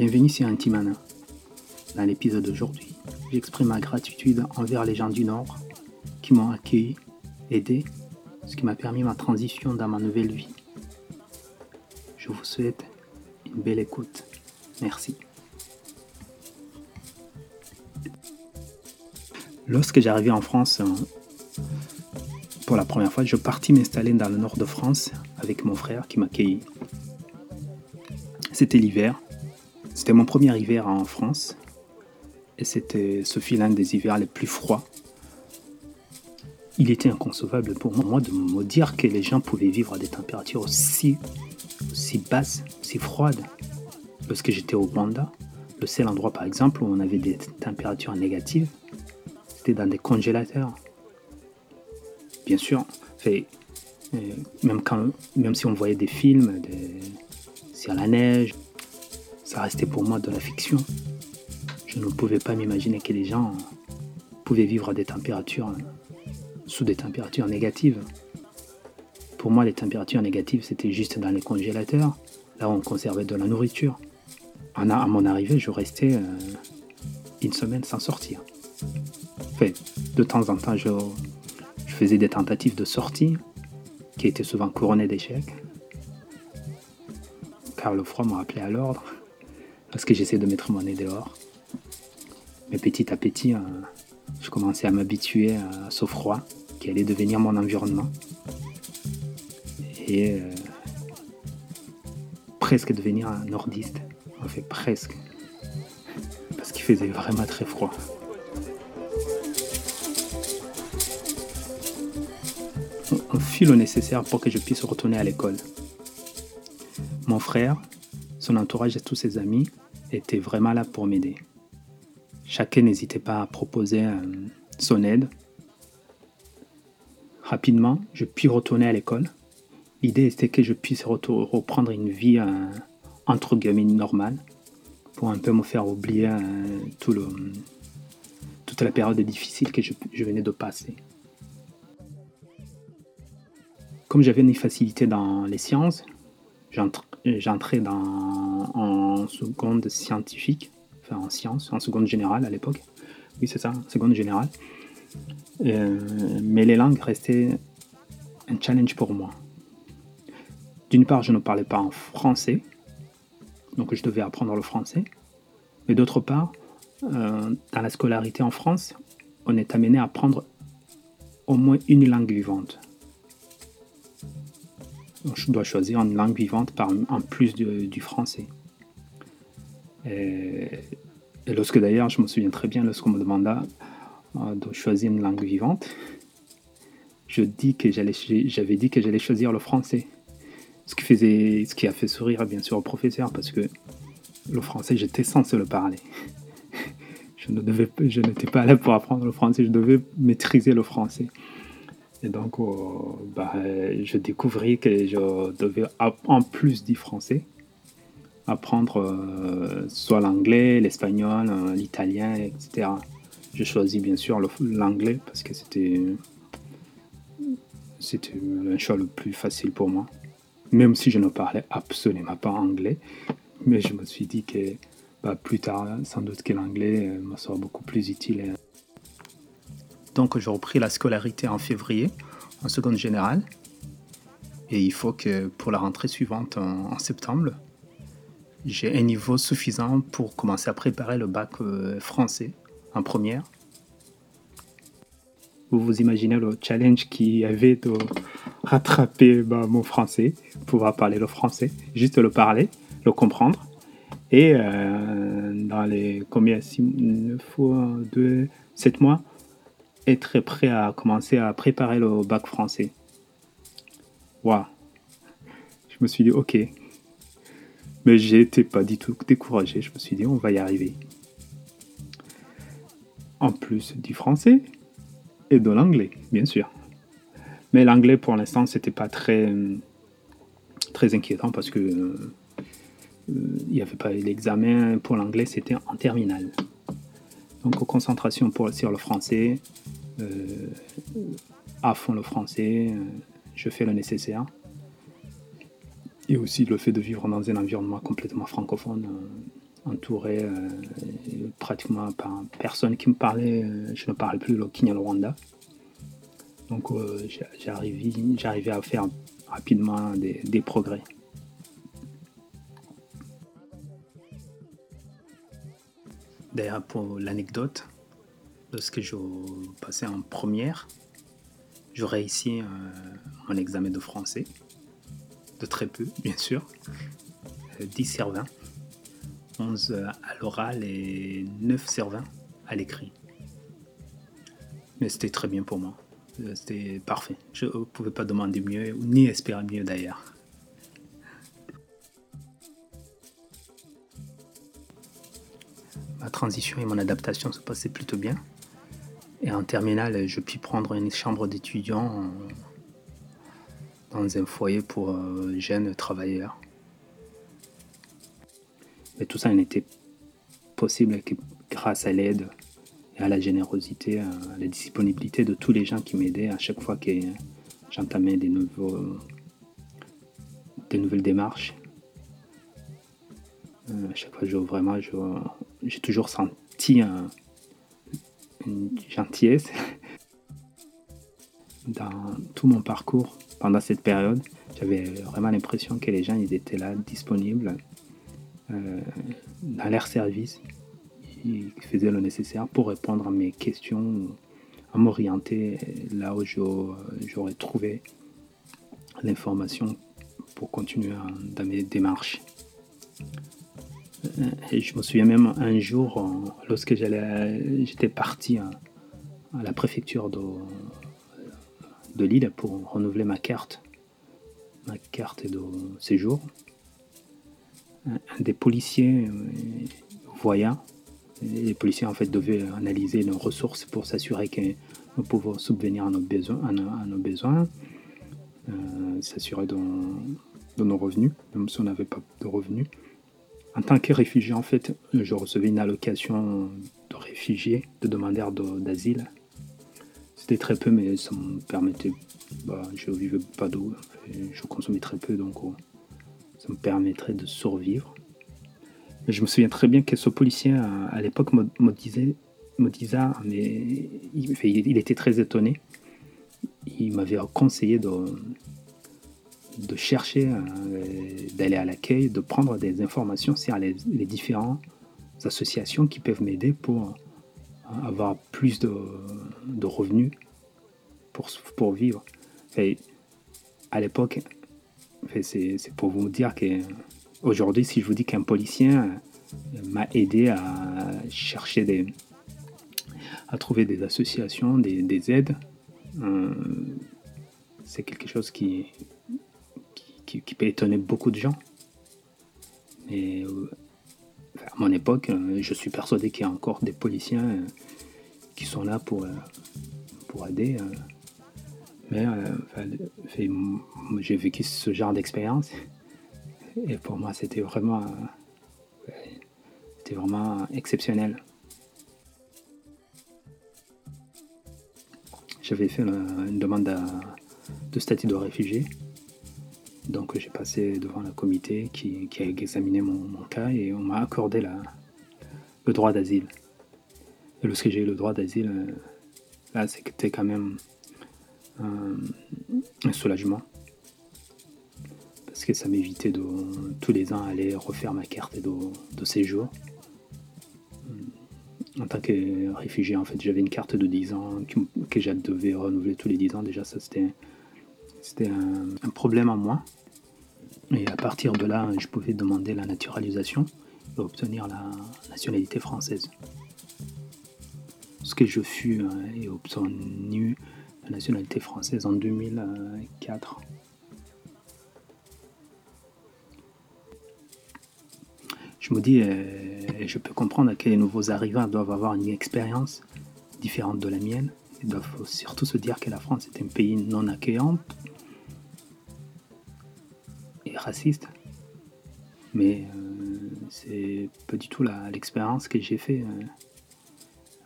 Bienvenue sur Antimana. Dans l'épisode d'aujourd'hui, j'exprime ma gratitude envers les gens du Nord qui m'ont accueilli, aidé, ce qui m'a permis ma transition dans ma nouvelle vie. Je vous souhaite une belle écoute. Merci. Lorsque j'arrivais en France, pour la première fois, je partis m'installer dans le nord de France avec mon frère qui m'accueillit. C'était l'hiver. C'était mon premier hiver en France. Et c'était ce fut l'un des hivers les plus froids. Il était inconcevable pour moi de me dire que les gens pouvaient vivre à des températures aussi, basses, aussi froides. Lorsque j'étais au Rwanda, le seul endroit par exemple où on avait des températures négatives, c'était dans des congélateurs. Bien sûr, euh, même, quand, même si on voyait des films sur la neige, ça restait pour moi de la fiction. Je ne pouvais pas m'imaginer que les gens pouvaient vivre à des températures, sous des températures négatives. Pour moi, les températures négatives, c'était juste dans les congélateurs, là où on conservait de la nourriture. À mon arrivée, je restais euh, une semaine sans sortir. Fait, de temps en temps, je, je faisais des tentatives de sortie qui étaient souvent couronnées d'échecs, car le froid m'a appelé à l'ordre parce que j'essaie de mettre mon nez dehors. Mais petit à petit, euh, je commençais à m'habituer à ce froid qui allait devenir mon environnement. Et euh, presque devenir un nordiste. En fait, presque. Parce qu'il faisait vraiment très froid. On fit le nécessaire pour que je puisse retourner à l'école. Mon frère, son entourage et tous ses amis étaient vraiment là pour m'aider. Chacun n'hésitait pas à proposer euh, son aide. Rapidement, je puis retourner à l'école. L'idée était que je puisse reprendre une vie euh, entre guillemets normale pour un peu me faire oublier euh, tout le, toute la période difficile que je, venais de passer. Comme j'avais une facilité dans les sciences, j'entrais en seconde scientifique, enfin en sciences, en seconde générale à l'époque. Oui, c'est ça, seconde générale. Euh, mais les langues restaient un challenge pour moi. D'une part, je ne parlais pas en français, donc je devais apprendre le français. Mais d'autre part, euh, dans la scolarité en France, on est amené à apprendre au moins une langue vivante je dois choisir une langue vivante par, en plus du, français. Et, lorsque d'ailleurs, je me souviens très bien, lorsqu'on me demanda euh, de choisir une langue vivante, je dis que j'avais dit que j'allais choisir le français. Ce qui, faisait, ce qui a fait sourire bien sûr au professeur parce que le français, j'étais censé le parler. je n'étais pas là pour apprendre le français, je devais maîtriser le français. Et donc, euh, bah, je découvris que je devais, en plus du français, apprendre euh, soit l'anglais, l'espagnol, euh, l'italien, etc. J'ai choisi bien sûr l'anglais parce que c'était c'était le choix le plus facile pour moi. Même si je ne parlais absolument pas anglais, mais je me suis dit que bah, plus tard, sans doute que l'anglais me sera beaucoup plus utile. Donc j'ai repris la scolarité en février, en seconde générale. Et il faut que pour la rentrée suivante en, septembre, j'ai un niveau suffisant pour commencer à préparer le bac euh, français en première. Vous vous imaginez le challenge qu'il y avait de rattraper bah, mon français, pouvoir parler le français, juste le parler, le comprendre. Et euh, dans les combien 6, 9 fois 2, 7 mois, être prêt à commencer à préparer le bac français. Waouh. Je me suis dit, ok. Mais j'étais pas du tout découragé. Je me suis dit, on va y arriver. En plus du français et de l'anglais, bien sûr. Mais l'anglais, pour l'instant, c'était pas très, très inquiétant parce que euh, il n'y avait pas l'examen pour l'anglais, c'était en terminale. Donc, concentration pour, sur le français, à fond le français, euh, je fais le nécessaire. Et aussi le fait de vivre dans un environnement complètement francophone, euh, entouré euh, pratiquement par personne qui me parlait, euh, je ne parlais plus le Kinyarwanda. Donc euh, j'arrivais à faire rapidement des progrès. D'ailleurs, pour l'anecdote, lorsque je passais en première, je réussis mon examen de français, de très peu, bien sûr, 10 sur 20. 11 à l'oral et 9 sur 20 à l'écrit. Mais c'était très bien pour moi. C'était parfait. Je ne pouvais pas demander mieux, ni espérer mieux d'ailleurs. Ma transition et mon adaptation se passaient plutôt bien. Et en terminale, je puis prendre une chambre d'étudiant dans un foyer pour euh, jeunes travailleurs. Mais tout ça n'était possible que grâce à l'aide et à la générosité, à la disponibilité de tous les gens qui m'aidaient à chaque fois que j'entamais des, nouvelles démarches. Euh, à chaque fois, je, vraiment, j'ai toujours senti une gentillesse dans tout mon parcours pendant cette période. J'avais vraiment l'impression que les gens ils étaient là, disponibles, euh, dans leur service. Ils faisaient le nécessaire pour répondre à mes questions, à m'orienter là où j'aurais trouvé l'information pour continuer dans mes démarches. Euh, je me souviens même un jour, lorsque j'étais parti à, la préfecture de, Lille pour renouveler ma carte, ma carte de séjour, un, des policiers euh, voyant, les policiers en fait devaient analyser nos ressources pour s'assurer que nous pouvons subvenir à nos besoins, euh, s'assurer de, nos revenus, même si on n'avait pas de revenus. En tant que réfugié, en fait, je recevais une allocation de réfugié, de demandeur d'asile. C'était très peu, mais ça me permettait. Bah, je ne vivais pas d'eau, je consommais très peu, donc oh, ça me permettrait de survivre. Je me souviens très bien que ce policier, à, l'époque, me, disait, me disait, mais il, était très étonné. Il m'avait conseillé de, de chercher, euh, d'aller à l'accueil, de prendre des informations sur les, différentes associations qui peuvent m'aider pour avoir plus de, revenus pour, pour vivre. À l'époque, c'est pour vous dire que aujourd'hui, si je vous dis qu'un policier m'a aidé à chercher des, à trouver des associations, des, aides, euh, c'est quelque chose qui, qui, peut étonner beaucoup de gens. Mais euh, à mon époque, euh, je suis persuadé qu'il y a encore des policiers qui sont là pour, pour aider. Mais euh, j'ai vécu ce genre d'expérience. Et pour moi, c'était vraiment, c'était vraiment exceptionnel. J'avais fait une demande de statut de réfugié. Donc j'ai passé devant le comité qui, a examiné mon, cas et on m'a accordé le droit d'asile. Et lorsque j'ai eu le droit d'asile, euh, là c'était quand même un, soulagement. Parce que ça m'évitait de tous les ans aller refaire ma carte de, séjour. En tant que réfugié, en fait, j'avais une carte de 10 ans que, je devais renouveler tous les 10 ans. Déjà, ça, c'était, c'était un, problème en moi. Et à partir de là, je pouvais demander la naturalisation et obtenir la nationalité française. Ce que je fus euh, et obtenu nationalité française en 2004. Je me dis, euh, je peux comprendre que les nouveaux arrivants doivent avoir une expérience différente de la mienne. Ils doivent surtout se dire que la France est un pays non accueillant raciste. Mais euh, c'est pas du tout l'expérience que j'ai fait euh,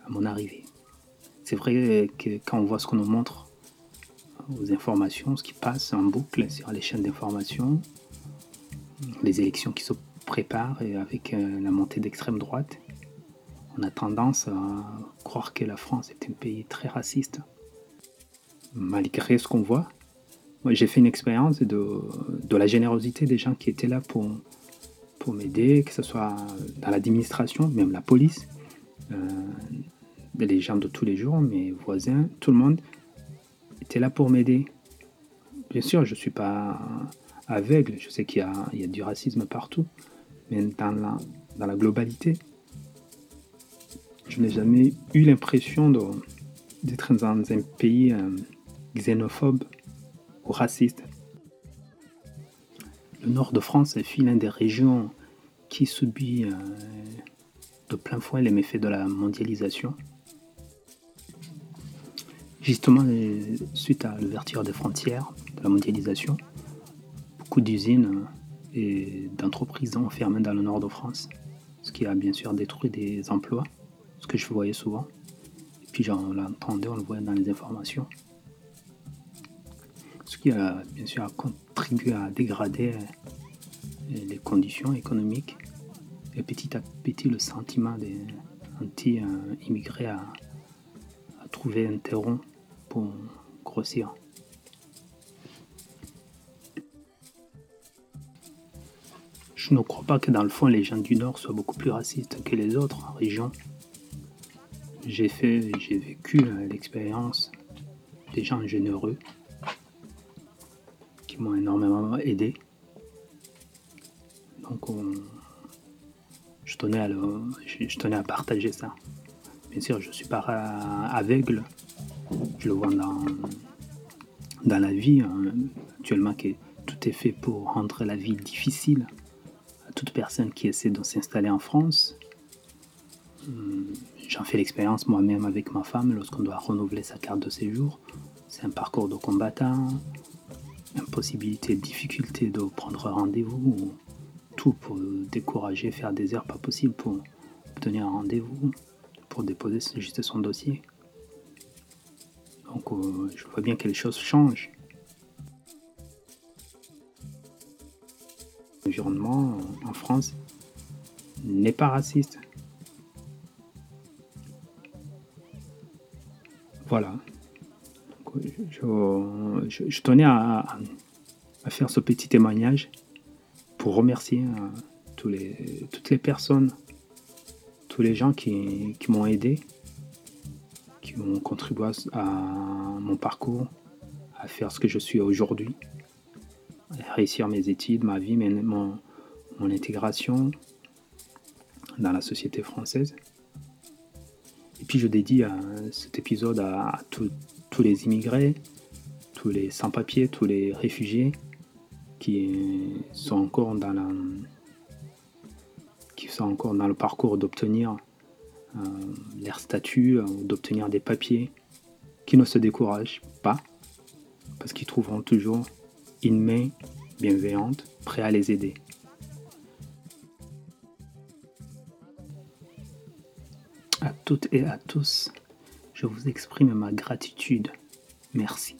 à mon arrivée. C'est vrai que quand on voit ce qu'on nous montre aux informations, ce qui passe en boucle sur les chaînes d'information, les élections qui se prépare et avec euh, la montée d'extrême droite, on a tendance à croire que la France est un pays très raciste. Malgré ce qu'on voit, j'ai fait une expérience de, la générosité des gens qui étaient là pour, m'aider, que ce soit dans l'administration, même la police, euh, les gens de tous les jours, mes voisins, tout le monde était là pour m'aider. Bien sûr, je ne suis pas aveugle, je sais qu'il y, a, du racisme partout, mais dans la, dans la globalité, je n'ai jamais eu l'impression d'être dans un pays euh, xénophobe Le nord de France est l'une des régions qui subit euh, de plein fouet les méfaits de la mondialisation. Justement, suite à l'ouverture des frontières, de la mondialisation, beaucoup d'usines et d'entreprises ont fermé dans le nord de France, ce qui a bien sûr détruit des emplois, ce que je voyais souvent. Et puis j'en l'entendais, on le voyait dans les informations. Qui a bien sûr contribué à dégrader les conditions économiques et petit à petit le sentiment des anti-immigrés a, a trouvé un terreau pour grossir. Je ne crois pas que dans le fond les gens du Nord soient beaucoup plus racistes que les autres régions. J'ai fait, j'ai vécu euh, l'expérience des gens généreux m'ont énormément aidé. Donc je, tenais à je, tenais à partager ça. Bien sûr, je ne suis pas aveugle je le vois dans, dans la vie hein, actuellement que tout est fait pour rendre la vie difficile à toute personne qui essaie de s'installer en France. Hum, j'en fais l'expérience moi-même avec ma femme lorsqu'on doit renouveler sa carte de séjour. C'est un parcours de combattant, impossibilité, difficulté de prendre rendez-vous, tout pour décourager, faire des heures pas possibles pour obtenir un rendez-vous, pour déposer juste son dossier. Donc euh, je vois bien que les choses changent. L'environnement en France n'est pas raciste. Voilà. Je, tenais à, faire ce petit témoignage pour remercier euh, toutes les personnes, tous les gens qui m'ont aidé ont contribué à mon parcours, à faire ce que je suis aujourd'hui, à réussir mes études, ma vie, mon, mon intégration dans la société française. Et puis je dédie à cet épisode à, tous les immigrés, tous les sans-papiers, tous les réfugiés qui sont encore dans la qui sont encore dans le parcours d'obtenir euh, leur statut, euh, d'obtenir des papiers, qui ne se découragent pas, parce qu'ils trouveront toujours une main bienveillante, prêt à les aider. À toutes et à tous, je vous exprime ma gratitude. Merci.